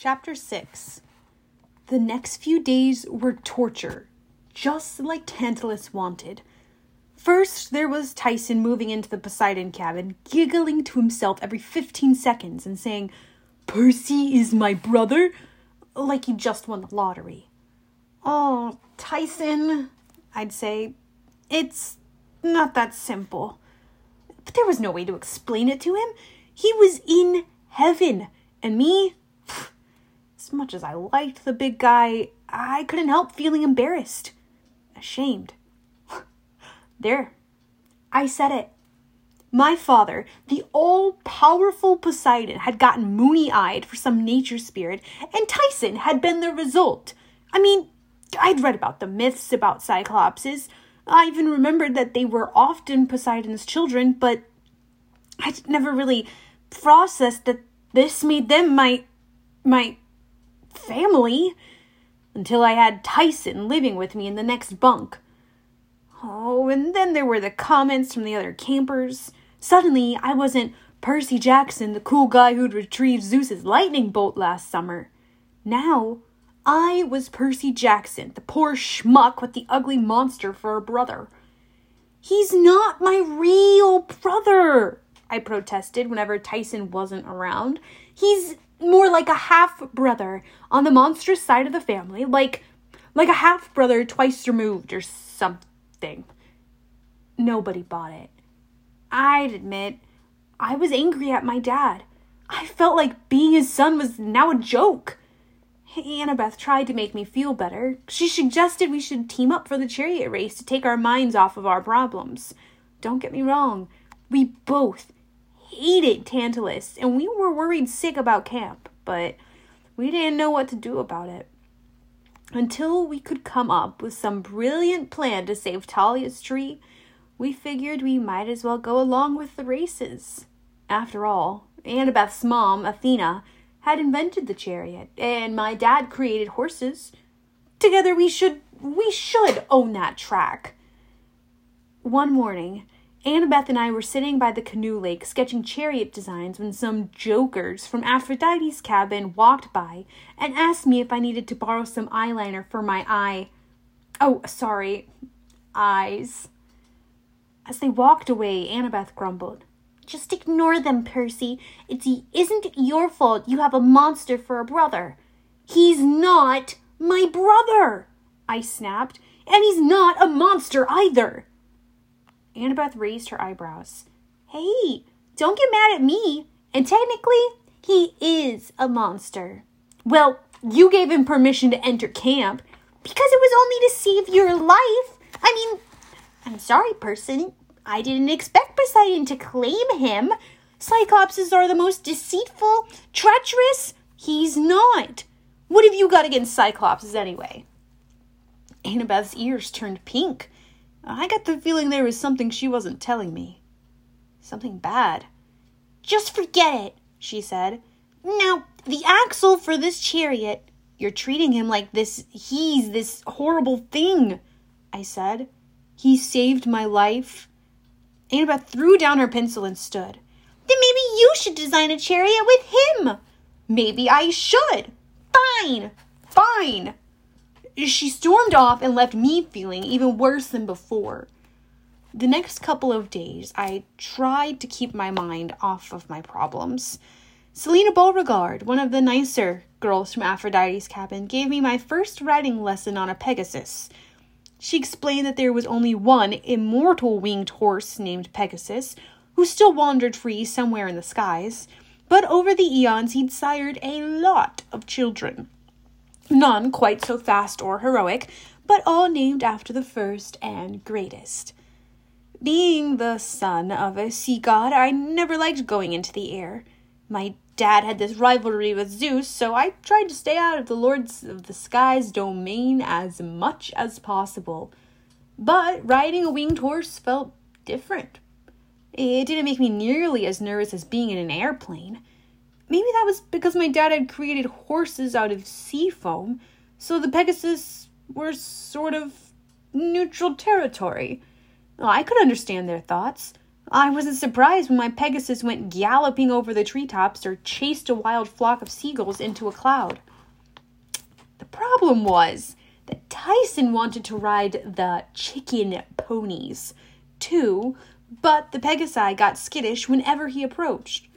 Chapter 6 The next few days were torture, just like Tantalus wanted. First, there was Tyson moving into the Poseidon cabin, giggling to himself every 15 seconds and saying, Percy is my brother, like he just won the lottery. Oh, Tyson, I'd say, it's not that simple. But there was no way to explain it to him. He was in heaven, and me, as much as I liked the big guy, I couldn't help feeling embarrassed, ashamed. there, I said it. My father, the all powerful Poseidon, had gotten moony eyed for some nature spirit, and Tyson had been the result. I mean, I'd read about the myths about Cyclopses. I even remembered that they were often Poseidon's children, but I'd never really processed that this made them my my family until I had Tyson living with me in the next bunk. Oh, and then there were the comments from the other campers. Suddenly, I wasn't Percy Jackson, the cool guy who'd retrieved Zeus's lightning bolt last summer. Now, I was Percy Jackson, the poor schmuck with the ugly monster for a brother. He's not my real brother, I protested whenever Tyson wasn't around. He's more like a half brother on the monstrous side of the family, like like a half brother twice removed or something. Nobody bought it. I'd admit I was angry at my dad. I felt like being his son was now a joke. Annabeth tried to make me feel better. She suggested we should team up for the chariot race to take our minds off of our problems. Don't get me wrong, we both hated Tantalus, and we were worried sick about camp, but we didn't know what to do about it. Until we could come up with some brilliant plan to save Thalia's tree, we figured we might as well go along with the races. After all, Annabeth's mom, Athena, had invented the chariot, and my dad created horses. Together we should we should own that track. One morning, Annabeth and I were sitting by the canoe lake sketching chariot designs when some jokers from Aphrodite's cabin walked by and asked me if I needed to borrow some eyeliner for my eye. Oh, sorry, eyes. As they walked away, Annabeth grumbled. Just ignore them, Percy. It isn't your fault you have a monster for a brother. He's not my brother, I snapped, and he's not a monster either. Annabeth raised her eyebrows. Hey, don't get mad at me. And technically, he is a monster. Well, you gave him permission to enter camp because it was only to save your life. I mean, I'm sorry, person. I didn't expect Poseidon to claim him. Cyclopses are the most deceitful, treacherous. He's not. What have you got against Cyclopses anyway? Annabeth's ears turned pink. I got the feeling there was something she wasn't telling me. Something bad. Just forget it, she said. Now, the axle for this chariot, you're treating him like this, he's this horrible thing, I said. He saved my life. Annabeth threw down her pencil and stood. Then maybe you should design a chariot with him. Maybe I should. Fine, fine. She stormed off and left me feeling even worse than before. The next couple of days, I tried to keep my mind off of my problems. Silena Beauregard, one of the nicer girls from Aphrodite's cabin, gave me my first riding lesson on a Pegasus. She explained that there was only one immortal winged horse named Pegasus, who still wandered free somewhere in the skies, but over the eons he'd sired a lot of children none quite so fast or heroic, but all named after the first and greatest. Being the son of a sea god, I never liked going into the air. My dad had this rivalry with Zeus, so I tried to stay out of the Lords of the Sky's domain as much as possible. But riding a winged horse felt different. It didn't make me nearly as nervous as being in an airplane. Maybe that was because my dad had created horses out of sea foam, so the Pegasus were sort of neutral territory. I could understand their thoughts. I wasn't surprised when my Pegasus went galloping over the treetops or chased a wild flock of seagulls into a cloud. The problem was that Tyson wanted to ride the chicken ponies too, but the Pegasi got skittish whenever he approached.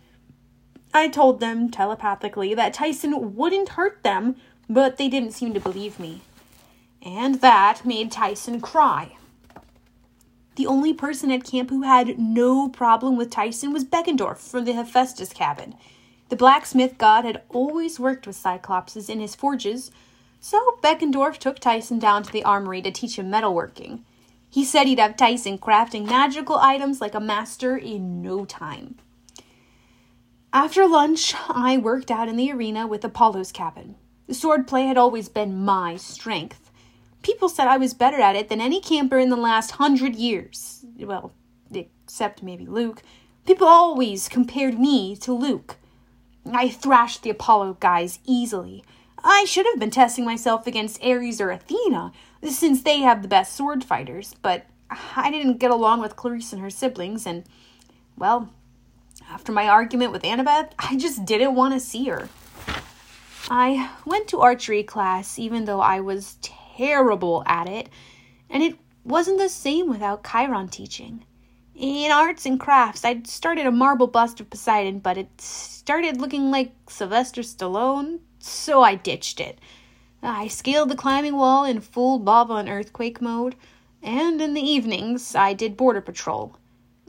I told them telepathically that Tyson wouldn't hurt them, but they didn't seem to believe me. And that made Tyson cry. The only person at camp who had no problem with Tyson was Beckendorf from the Hephaestus cabin. The blacksmith god had always worked with Cyclopses in his forges, so Beckendorf took Tyson down to the armory to teach him metalworking. He said he'd have Tyson crafting magical items like a master in no time. After lunch, I worked out in the arena with Apollo's cabin. Swordplay had always been my strength. People said I was better at it than any camper in the last hundred years. Well, except maybe Luke. People always compared me to Luke. I thrashed the Apollo guys easily. I should have been testing myself against Ares or Athena, since they have the best sword fighters, but I didn't get along with Clarisse and her siblings, and, well, after my argument with Annabeth, I just didn't want to see her. I went to archery class even though I was terrible at it, and it wasn't the same without Chiron teaching. In arts and crafts, I'd started a marble bust of Poseidon, but it started looking like Sylvester Stallone, so I ditched it. I scaled the climbing wall in full Bob on earthquake mode, and in the evenings I did border patrol.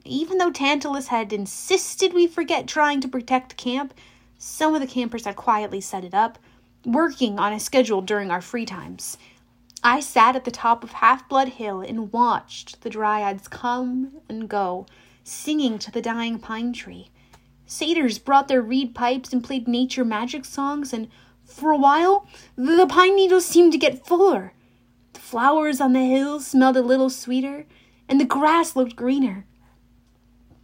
Even though Tantalus had insisted we forget trying to protect camp, some of the campers had quietly set it up, working on a schedule during our free times. I sat at the top of Half Blood Hill and watched the dryads come and go, singing to the dying pine tree. Satyrs brought their reed pipes and played nature magic songs, and for a while the pine needles seemed to get fuller. The flowers on the hills smelled a little sweeter, and the grass looked greener.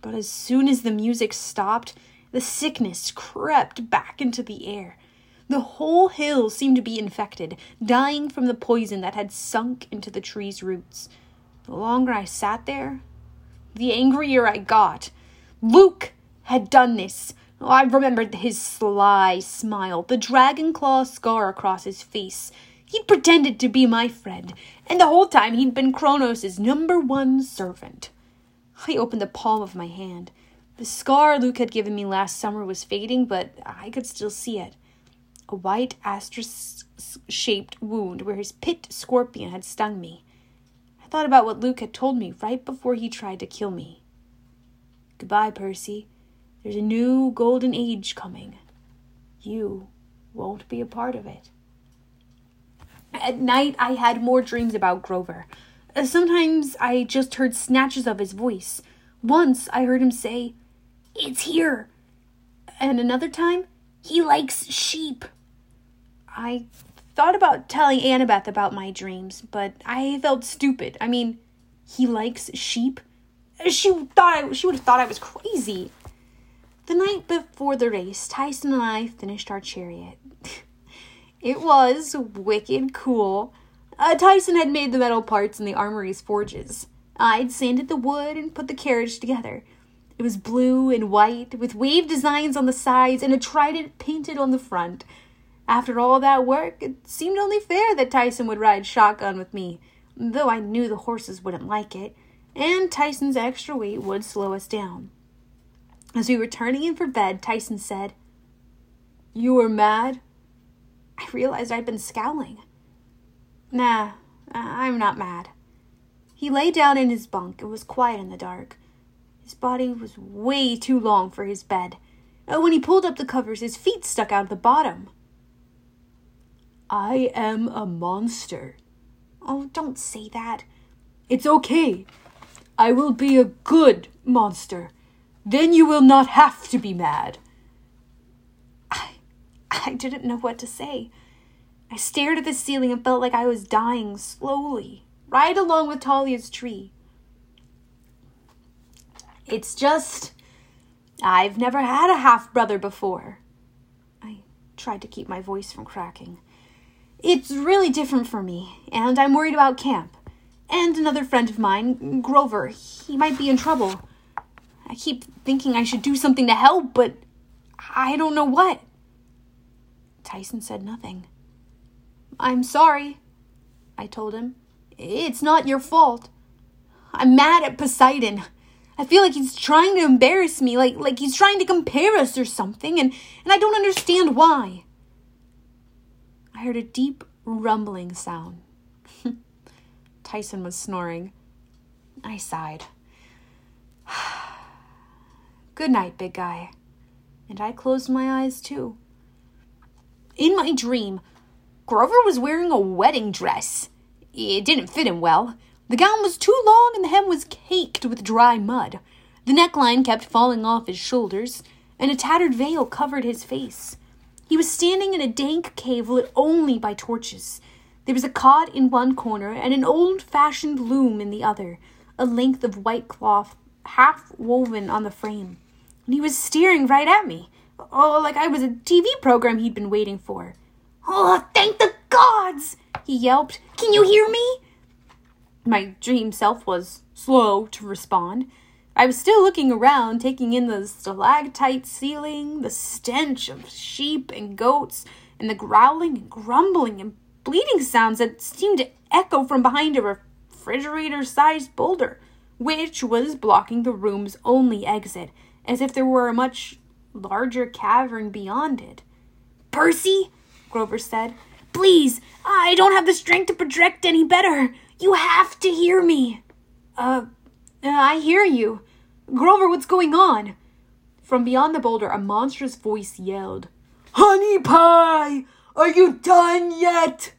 But as soon as the music stopped, the sickness crept back into the air. The whole hill seemed to be infected, dying from the poison that had sunk into the tree's roots. The longer I sat there, the angrier I got. Luke had done this. Oh, I remembered his sly smile, the dragon claw scar across his face. He'd pretended to be my friend, and the whole time he'd been Kronos' number one servant. I opened the palm of my hand. The scar Luke had given me last summer was fading, but I could still see it. A white asterisk shaped wound where his pit scorpion had stung me. I thought about what Luke had told me right before he tried to kill me. Goodbye, Percy. There's a new golden age coming. You won't be a part of it. At night, I had more dreams about Grover. Sometimes I just heard snatches of his voice. Once I heard him say, It's here. And another time, he likes sheep. I thought about telling Annabeth about my dreams, but I felt stupid. I mean, he likes sheep. She thought I, she would have thought I was crazy. The night before the race, Tyson and I finished our chariot. it was wicked cool. Uh, Tyson had made the metal parts in the armory's forges. I'd sanded the wood and put the carriage together. It was blue and white, with wave designs on the sides and a trident painted on the front. After all that work, it seemed only fair that Tyson would ride shotgun with me, though I knew the horses wouldn't like it, and Tyson's extra weight would slow us down. As we were turning in for bed, Tyson said, You were mad? I realized I'd been scowling. Nah, I'm not mad. He lay down in his bunk and was quiet in the dark. His body was way too long for his bed. Uh, when he pulled up the covers, his feet stuck out of the bottom. I am a monster. Oh, don't say that. It's okay. I will be a good monster. Then you will not have to be mad. I, I didn't know what to say. I stared at the ceiling and felt like I was dying slowly, right along with Thalia's tree. It's just, I've never had a half brother before. I tried to keep my voice from cracking. It's really different for me, and I'm worried about camp. And another friend of mine, Grover, he might be in trouble. I keep thinking I should do something to help, but I don't know what. Tyson said nothing. I'm sorry, I told him. It's not your fault. I'm mad at Poseidon. I feel like he's trying to embarrass me, like like he's trying to compare us or something, and, and I don't understand why. I heard a deep rumbling sound. Tyson was snoring. I sighed. Good night, big guy. And I closed my eyes too. In my dream, Grover was wearing a wedding dress. It didn't fit him well. The gown was too long and the hem was caked with dry mud. The neckline kept falling off his shoulders, and a tattered veil covered his face. He was standing in a dank cave lit only by torches. There was a cot in one corner and an old fashioned loom in the other, a length of white cloth half woven on the frame. And he was staring right at me, oh, like I was a TV program he'd been waiting for. Oh, thank the gods! he yelped. Can you hear me? My dream self was slow to respond. I was still looking around, taking in the stalactite ceiling, the stench of sheep and goats, and the growling and grumbling and bleeding sounds that seemed to echo from behind a refrigerator sized boulder, which was blocking the room's only exit, as if there were a much larger cavern beyond it. Percy, Grover said, please, I don't have the strength to project any better. You have to hear me. Uh, I hear you. Grover, what's going on? From beyond the boulder, a monstrous voice yelled, Honey Pie! Are you done yet?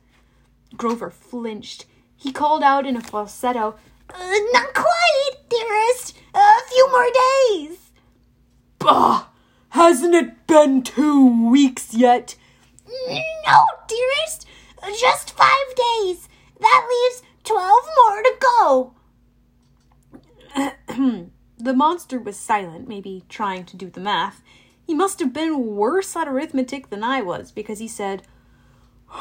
Grover flinched. He called out in a falsetto, uh, Not quite, dearest. A few more days. Bah! Hasn't it been two weeks yet? No, dearest. Just five days. That leaves twelve more to go. the monster was silent, maybe trying to do the math. He must have been worse at arithmetic than I was, because he said,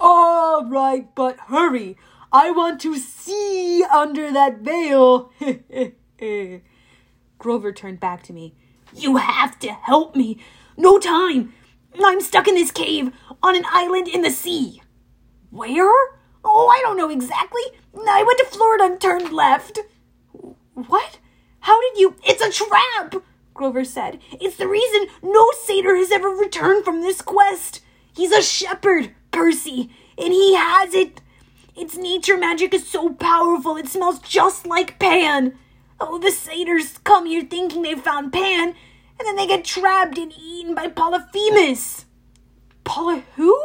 All right, but hurry. I want to see under that veil. Grover turned back to me. You have to help me. No time. I'm stuck in this cave on an island in the sea. Where? Oh, I don't know exactly. I went to Florida and turned left. What? How did you? It's a trap! Grover said. It's the reason no satyr has ever returned from this quest. He's a shepherd, Percy, and he has it. Its nature magic is so powerful it smells just like Pan. Oh, the satyrs come here thinking they've found Pan, and then they get trapped and eaten by Polyphemus. Poly who?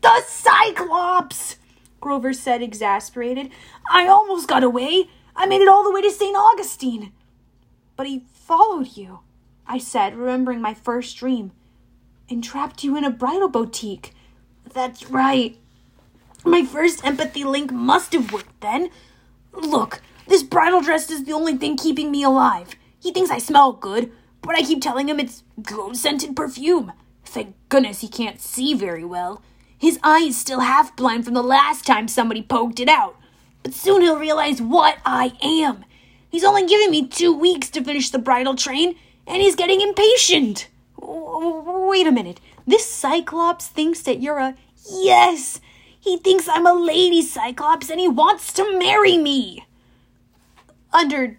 The Cyclops! Grover said, exasperated. I almost got away. I made it all the way to St. Augustine. But he followed you, I said, remembering my first dream, and trapped you in a bridal boutique. That's right. My first empathy link must have worked then. Look, this bridal dress is the only thing keeping me alive. He thinks I smell good, but I keep telling him it's gold scented perfume. Thank goodness he can't see very well. His eye is still half blind from the last time somebody poked it out. But soon he'll realize what I am. He's only giving me two weeks to finish the bridal train, and he's getting impatient. Wait a minute. This Cyclops thinks that you're a. Yes! He thinks I'm a lady Cyclops and he wants to marry me! Under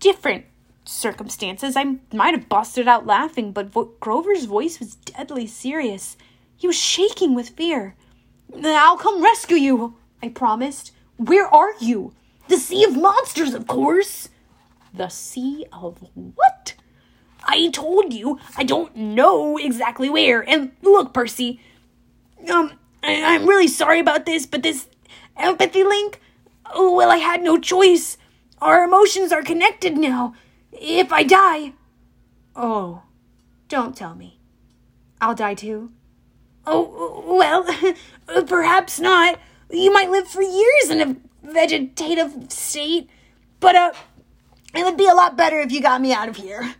different circumstances, I might have busted out laughing, but Vo- Grover's voice was deadly serious. He was shaking with fear. I'll come rescue you, I promised. Where are you? The Sea of Monsters, of course. The Sea of what? I told you I don't know exactly where. And look, Percy, um, I- am really sorry about this, but this empathy link, oh, well, I had no choice. Our emotions are connected now. If I die. Oh, don't tell me. I'll die too. Oh, well, perhaps not. You might live for years in a vegetative state, but, uh, it would be a lot better if you got me out of here.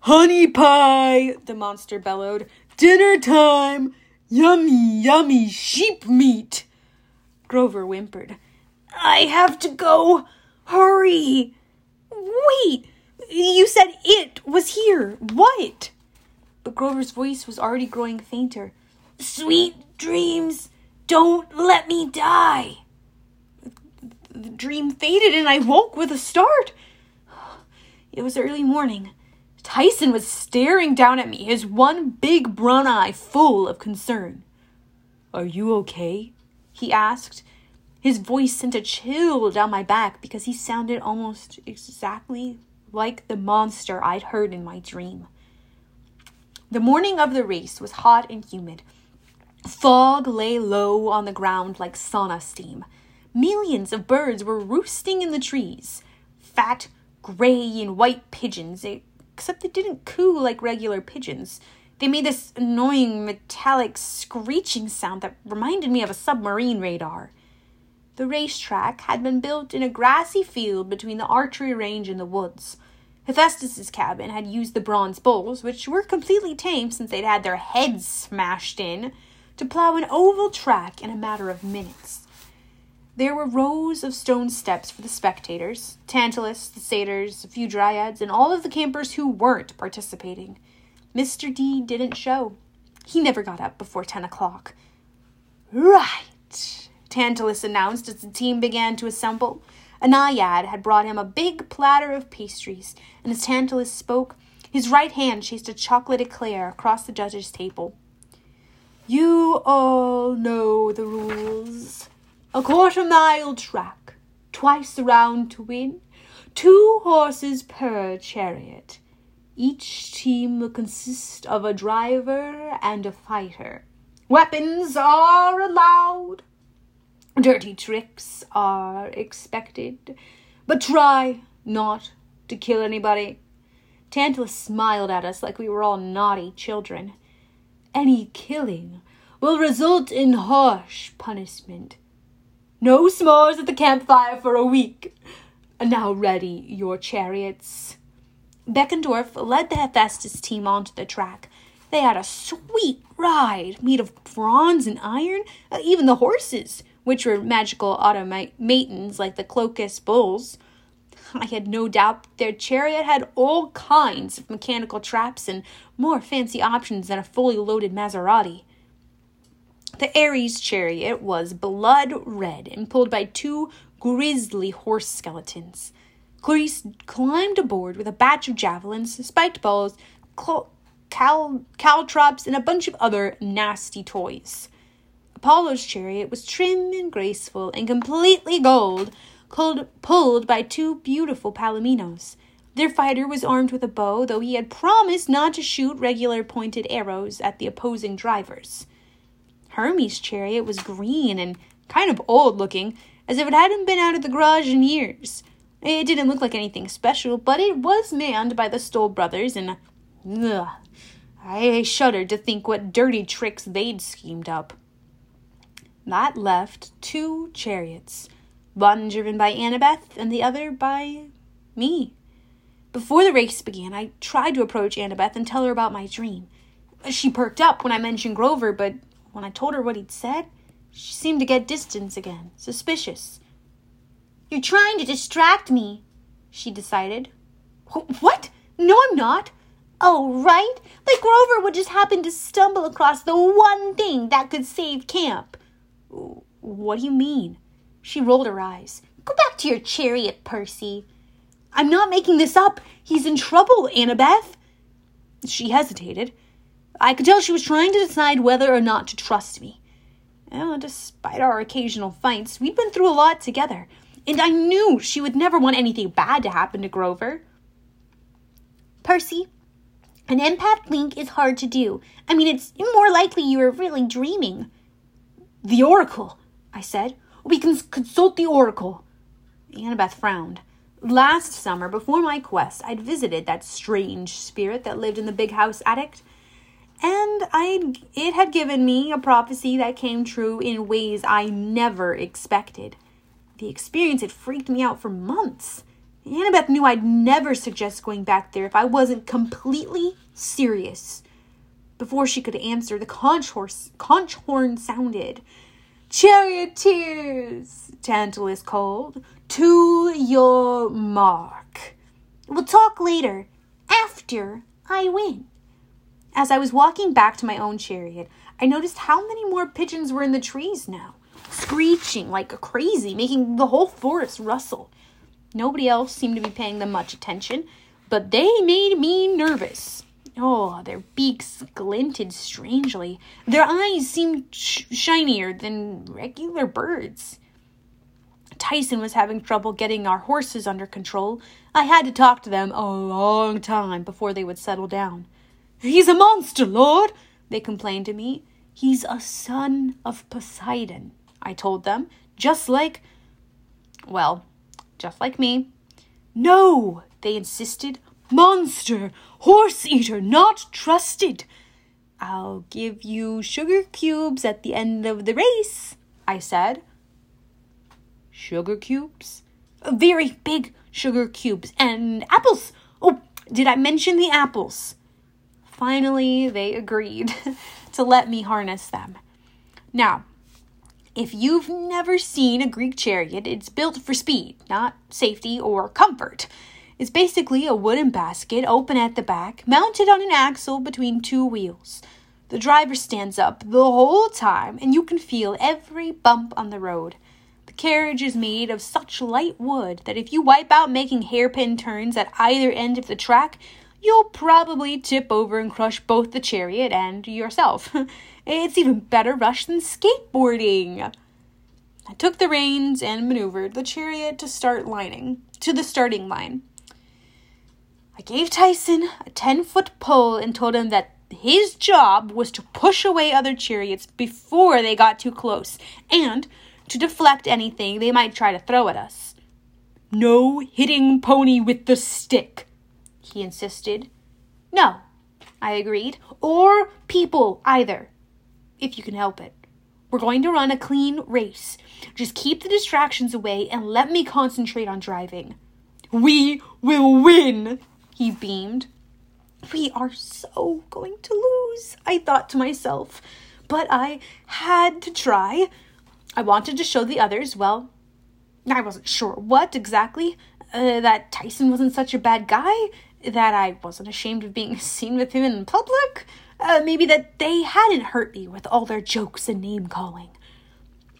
Honey pie, the monster bellowed. Dinner time! Yummy, yummy sheep meat! Grover whimpered. I have to go. Hurry! Wait! You said it was here. What? But Grover's voice was already growing fainter. Sweet dreams, don't let me die. The dream faded and I woke with a start. It was early morning. Tyson was staring down at me, his one big brown eye full of concern. Are you okay? he asked. His voice sent a chill down my back because he sounded almost exactly like the monster I'd heard in my dream. The morning of the race was hot and humid. Fog lay low on the ground like sauna steam. Millions of birds were roosting in the trees. Fat, gray, and white pigeons except they didn't coo like regular pigeons. They made this annoying metallic screeching sound that reminded me of a submarine radar. The racetrack had been built in a grassy field between the archery range and the woods. Hephaestus's cabin had used the bronze bulls, which were completely tame since they'd had their heads smashed in, to plow an oval track in a matter of minutes. There were rows of stone steps for the spectators Tantalus, the satyrs, a few dryads, and all of the campers who weren't participating. Mr. D didn't show. He never got up before ten o'clock. Right, Tantalus announced as the team began to assemble. A naiad had brought him a big platter of pastries, and as Tantalus spoke, his right hand chased a chocolate eclair across the judges' table. You all know the rules. A quarter mile track, twice around to win, two horses per chariot. Each team will consist of a driver and a fighter. Weapons are allowed. Dirty tricks are expected, but try not to kill anybody. Tantalus smiled at us like we were all naughty children. Any killing will result in harsh punishment. No s'mores at the campfire for a week. Now ready your chariots. Beckendorf led the Hephaestus team onto the track. They had a sweet ride made of bronze and iron, uh, even the horses, which were magical automatons like the Colchis bulls. I had no doubt their chariot had all kinds of mechanical traps and more fancy options than a fully loaded Maserati. The Ares chariot was blood red and pulled by two grisly horse skeletons. Clarisse climbed aboard with a batch of javelins, spiked balls, cal- cal- caltrops, and a bunch of other nasty toys. Apollo's chariot was trim and graceful and completely gold, pulled, by two beautiful palominos. Their fighter was armed with a bow, though he had promised not to shoot regular pointed arrows at the opposing drivers. Hermes' chariot was green and kind of old looking, as if it hadn't been out of the garage in years. It didn't look like anything special, but it was manned by the Stoll brothers, and ugh, I shuddered to think what dirty tricks they'd schemed up. That left two chariots, one driven by Annabeth and the other by me. Before the race began, I tried to approach Annabeth and tell her about my dream. She perked up when I mentioned Grover, but when I told her what he'd said, she seemed to get distance again, suspicious. You're trying to distract me, she decided. What? No, I'm not. Oh, right? Like Grover would just happen to stumble across the one thing that could save camp. What do you mean? She rolled her eyes. Go back to your chariot, Percy. I'm not making this up. He's in trouble, Annabeth. She hesitated. I could tell she was trying to decide whether or not to trust me. Well, despite our occasional fights, we'd been through a lot together, and I knew she would never want anything bad to happen to Grover. Percy, an empath link is hard to do. I mean, it's more likely you are really dreaming. The Oracle, I said. We can consult the Oracle. Annabeth frowned. Last summer, before my quest, I'd visited that strange spirit that lived in the big house attic and I it had given me a prophecy that came true in ways I never expected. The experience had freaked me out for months. Annabeth knew I'd never suggest going back there if I wasn't completely serious. Before she could answer, the conch, horse, conch horn sounded. Charioteers, Tantalus called, to your mark. We'll talk later, after I win. As I was walking back to my own chariot, I noticed how many more pigeons were in the trees now, screeching like crazy, making the whole forest rustle. Nobody else seemed to be paying them much attention, but they made me nervous. Oh, their beaks glinted strangely. Their eyes seemed sh- shinier than regular birds. Tyson was having trouble getting our horses under control. I had to talk to them a long time before they would settle down. He's a monster, Lord, they complained to me. He's a son of Poseidon, I told them, just like, well, just like me. No, they insisted. Monster, horse eater, not trusted. I'll give you sugar cubes at the end of the race, I said. Sugar cubes? Very big sugar cubes and apples. Oh, did I mention the apples? Finally, they agreed to let me harness them. Now, if you've never seen a Greek chariot, it's built for speed, not safety or comfort. It's basically a wooden basket open at the back, mounted on an axle between two wheels. The driver stands up the whole time, and you can feel every bump on the road. The carriage is made of such light wood that if you wipe out making hairpin turns at either end of the track, you'll probably tip over and crush both the chariot and yourself. it's even better rush than skateboarding. I took the reins and maneuvered the chariot to start lining to the starting line. I gave Tyson a 10 foot pole and told him that his job was to push away other chariots before they got too close and to deflect anything they might try to throw at us. No hitting pony with the stick, he insisted. No, I agreed, or people either, if you can help it. We're going to run a clean race. Just keep the distractions away and let me concentrate on driving. We will win, he beamed. We are so going to lose, I thought to myself. But I had to try. I wanted to show the others, well, I wasn't sure what exactly, uh, that Tyson wasn't such a bad guy, that I wasn't ashamed of being seen with him in public, uh, maybe that they hadn't hurt me with all their jokes and name calling.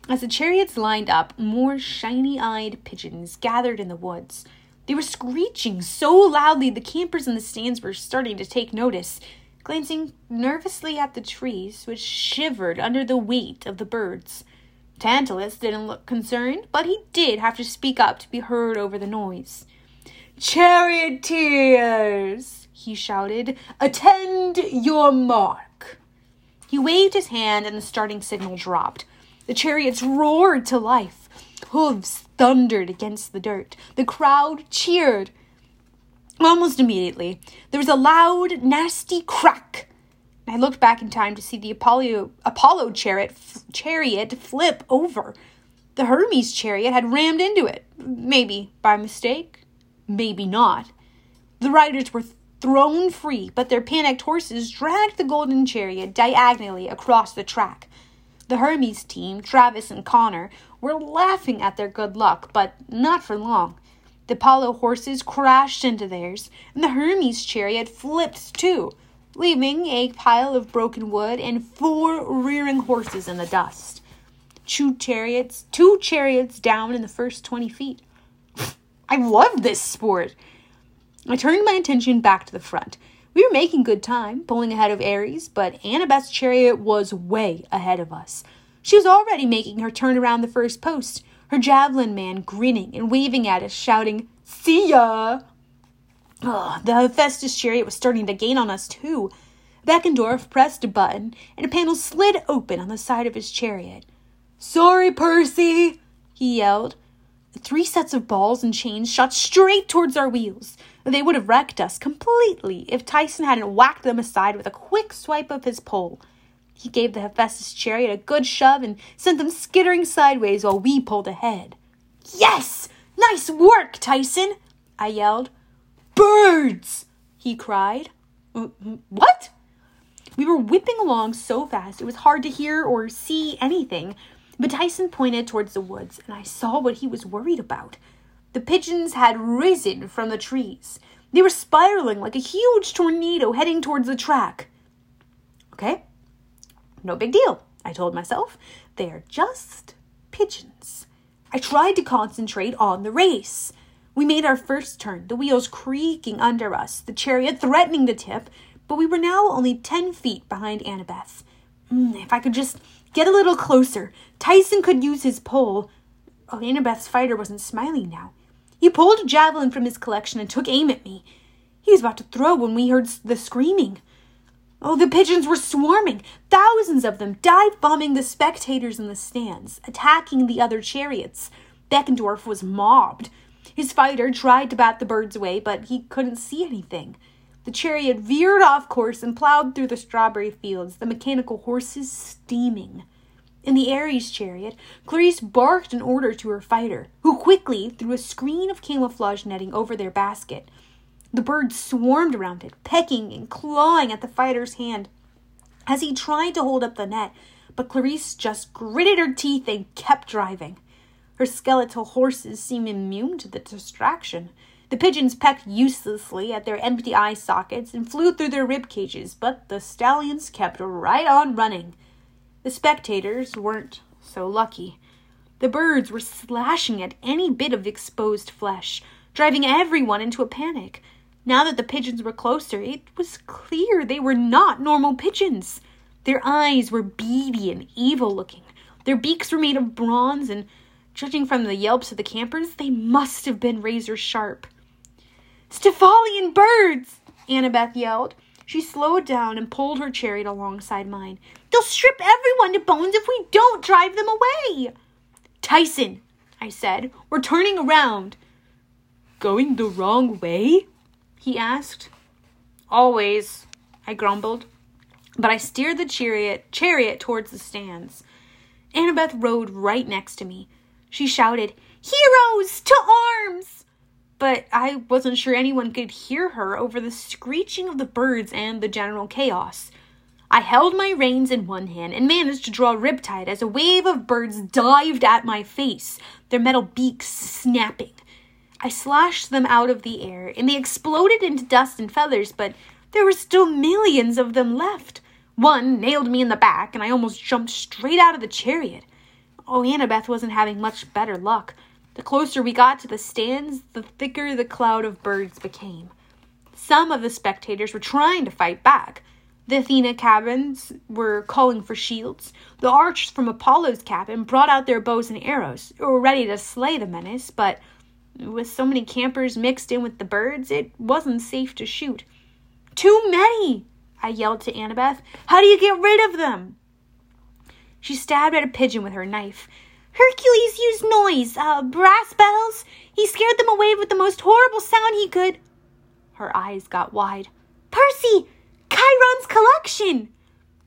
As the chariots lined up, more shiny eyed pigeons gathered in the woods. They were screeching so loudly the campers in the stands were starting to take notice, glancing nervously at the trees, which shivered under the weight of the birds. Tantalus didn't look concerned, but he did have to speak up to be heard over the noise. Charioteers, he shouted, attend your mark. He waved his hand and the starting signal dropped. The chariots roared to life. Hooves thundered against the dirt. The crowd cheered. Almost immediately, there was a loud, nasty crack I looked back in time to see the Apollo, Apollo chariot, f- chariot flip over. The Hermes chariot had rammed into it. Maybe by mistake, maybe not. The riders were thrown free, but their panicked horses dragged the golden chariot diagonally across the track. The Hermes team, Travis and Connor, were laughing at their good luck, but not for long. The Apollo horses crashed into theirs, and the Hermes chariot flipped too leaving a pile of broken wood and four rearing horses in the dust. Two chariots, two chariots down in the first 20 feet. I love this sport. I turned my attention back to the front. We were making good time, pulling ahead of Ares, but Annabeth's chariot was way ahead of us. She was already making her turn around the first post, her javelin man grinning and waving at us, shouting, See ya! Oh, the Hephaestus chariot was starting to gain on us, too. Beckendorf pressed a button, and a panel slid open on the side of his chariot. Sorry, Percy, he yelled. Three sets of balls and chains shot straight towards our wheels. They would have wrecked us completely if Tyson hadn't whacked them aside with a quick swipe of his pole. He gave the Hephaestus chariot a good shove and sent them skittering sideways while we pulled ahead. Yes! Nice work, Tyson! I yelled. Birds! he cried. What? We were whipping along so fast it was hard to hear or see anything, but Tyson pointed towards the woods, and I saw what he was worried about. The pigeons had risen from the trees. They were spiraling like a huge tornado heading towards the track. Okay, no big deal, I told myself. They're just pigeons. I tried to concentrate on the race. We made our first turn, the wheels creaking under us, the chariot threatening to tip, but we were now only ten feet behind Annabeth. Mm, if I could just get a little closer, Tyson could use his pole. Oh, Annabeth's fighter wasn't smiling now. He pulled a javelin from his collection and took aim at me. He was about to throw when we heard the screaming. Oh, the pigeons were swarming, thousands of them, dive bombing the spectators in the stands, attacking the other chariots. Beckendorf was mobbed. His fighter tried to bat the birds away, but he couldn't see anything. The chariot veered off course and plowed through the strawberry fields, the mechanical horses steaming. In the Ares chariot, Clarisse barked an order to her fighter, who quickly threw a screen of camouflage netting over their basket. The birds swarmed around it, pecking and clawing at the fighter's hand as he tried to hold up the net, but Clarisse just gritted her teeth and kept driving. Her skeletal horses seemed immune to the distraction. The pigeons pecked uselessly at their empty eye sockets and flew through their rib cages, but the stallions kept right on running. The spectators weren't so lucky. The birds were slashing at any bit of exposed flesh, driving everyone into a panic. Now that the pigeons were closer, it was clear they were not normal pigeons. Their eyes were beady and evil looking. Their beaks were made of bronze and Judging from the yelps of the campers, they must have been razor sharp. Stymphalian birds! Annabeth yelled. She slowed down and pulled her chariot alongside mine. They'll strip everyone to bones if we don't drive them away. Tyson, I said, we're turning around. Going the wrong way? He asked. Always, I grumbled. But I steered the chariot, chariot towards the stands. Annabeth rode right next to me. She shouted, Heroes to arms! But I wasn't sure anyone could hear her over the screeching of the birds and the general chaos. I held my reins in one hand and managed to draw Riptide as a wave of birds dived at my face, their metal beaks snapping. I slashed them out of the air, and they exploded into dust and feathers, but there were still millions of them left. One nailed me in the back, and I almost jumped straight out of the chariot. Oh, Annabeth wasn't having much better luck. The closer we got to the stands, the thicker the cloud of birds became. Some of the spectators were trying to fight back. The Athena cabins were calling for shields. The archers from Apollo's cabin brought out their bows and arrows, were ready to slay the menace, but with so many campers mixed in with the birds, it wasn't safe to shoot. Too many! I yelled to Annabeth. How do you get rid of them? She stabbed at a pigeon with her knife. Hercules used noise, uh, brass bells. He scared them away with the most horrible sound he could. Her eyes got wide. Percy! Chiron's collection!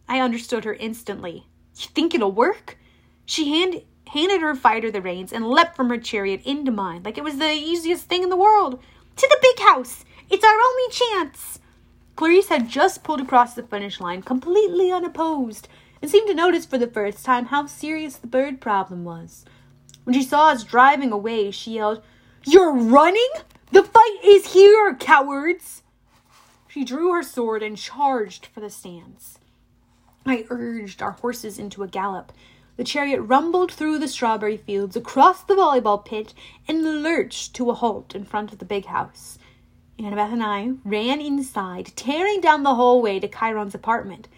I understood her instantly. You think it'll work? She hand, handed her fighter the reins and leapt from her chariot into mine like it was the easiest thing in the world. To the big house! It's our only chance! Clarisse had just pulled across the finish line, completely unopposed and seemed to notice for the first time how serious the bird problem was. When she saw us driving away, she yelled, You're running? The fight is here, cowards! She drew her sword and charged for the stands. I urged our horses into a gallop. The chariot rumbled through the strawberry fields, across the volleyball pitch, and lurched to a halt in front of the big house. Annabeth and I ran inside, tearing down the hallway to Chiron's apartment.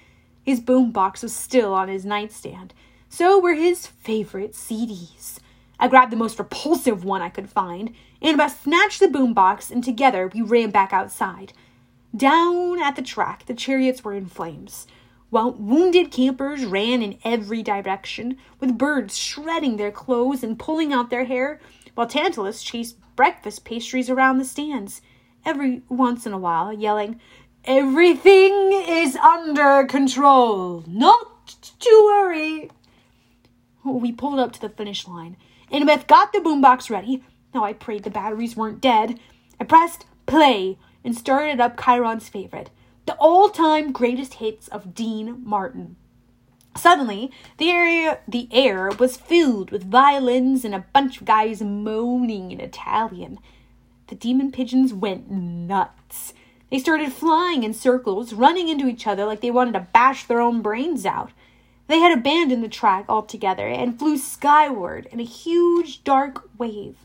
His boombox was still on his nightstand. So were his favorite CDs. I grabbed the most repulsive one I could find, Annabeth snatched the boombox, and together we ran back outside. Down at the track, the chariots were in flames, while wounded campers ran in every direction, with birds shredding their clothes and pulling out their hair, while Tantalus chased breakfast pastries around the stands, every once in a while yelling, Everything is under control. Not to worry. We pulled up to the finish line. Annabeth got the boombox ready. Now I prayed the batteries weren't dead. I pressed play and started up Chiron's favorite, the all-time greatest hits of Dean Martin. Suddenly, the area the air was filled with violins and a bunch of guys moaning in Italian. The demon pigeons went nuts. They started flying in circles, running into each other like they wanted to bash their own brains out. They had abandoned the track altogether and flew skyward in a huge dark wave.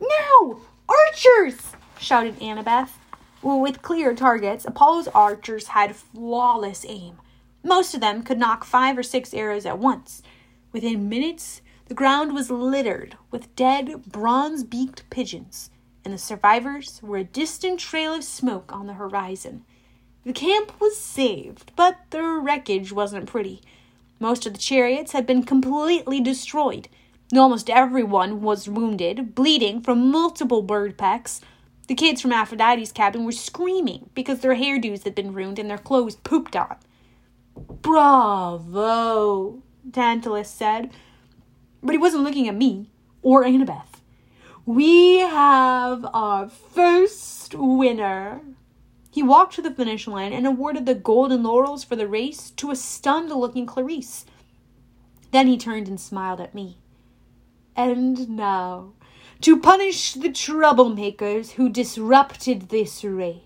Now! Archers! shouted Annabeth. With clear targets, Apollo's archers had flawless aim. Most of them could nock five or six arrows at once. Within minutes, the ground was littered with dead, bronze beaked pigeons, and the survivors were a distant trail of smoke on the horizon. The camp was saved, but the wreckage wasn't pretty. Most of the chariots had been completely destroyed. Almost everyone was wounded, bleeding from multiple bird pecks. The kids from Aphrodite's cabin were screaming because their hairdos had been ruined and their clothes pooped on. Bravo, Tantalus said. But he wasn't looking at me or Annabeth. We have our first winner. He walked to the finish line and awarded the golden laurels for the race to a stunned looking Clarisse. Then he turned and smiled at me. And now, to punish the troublemakers who disrupted this race,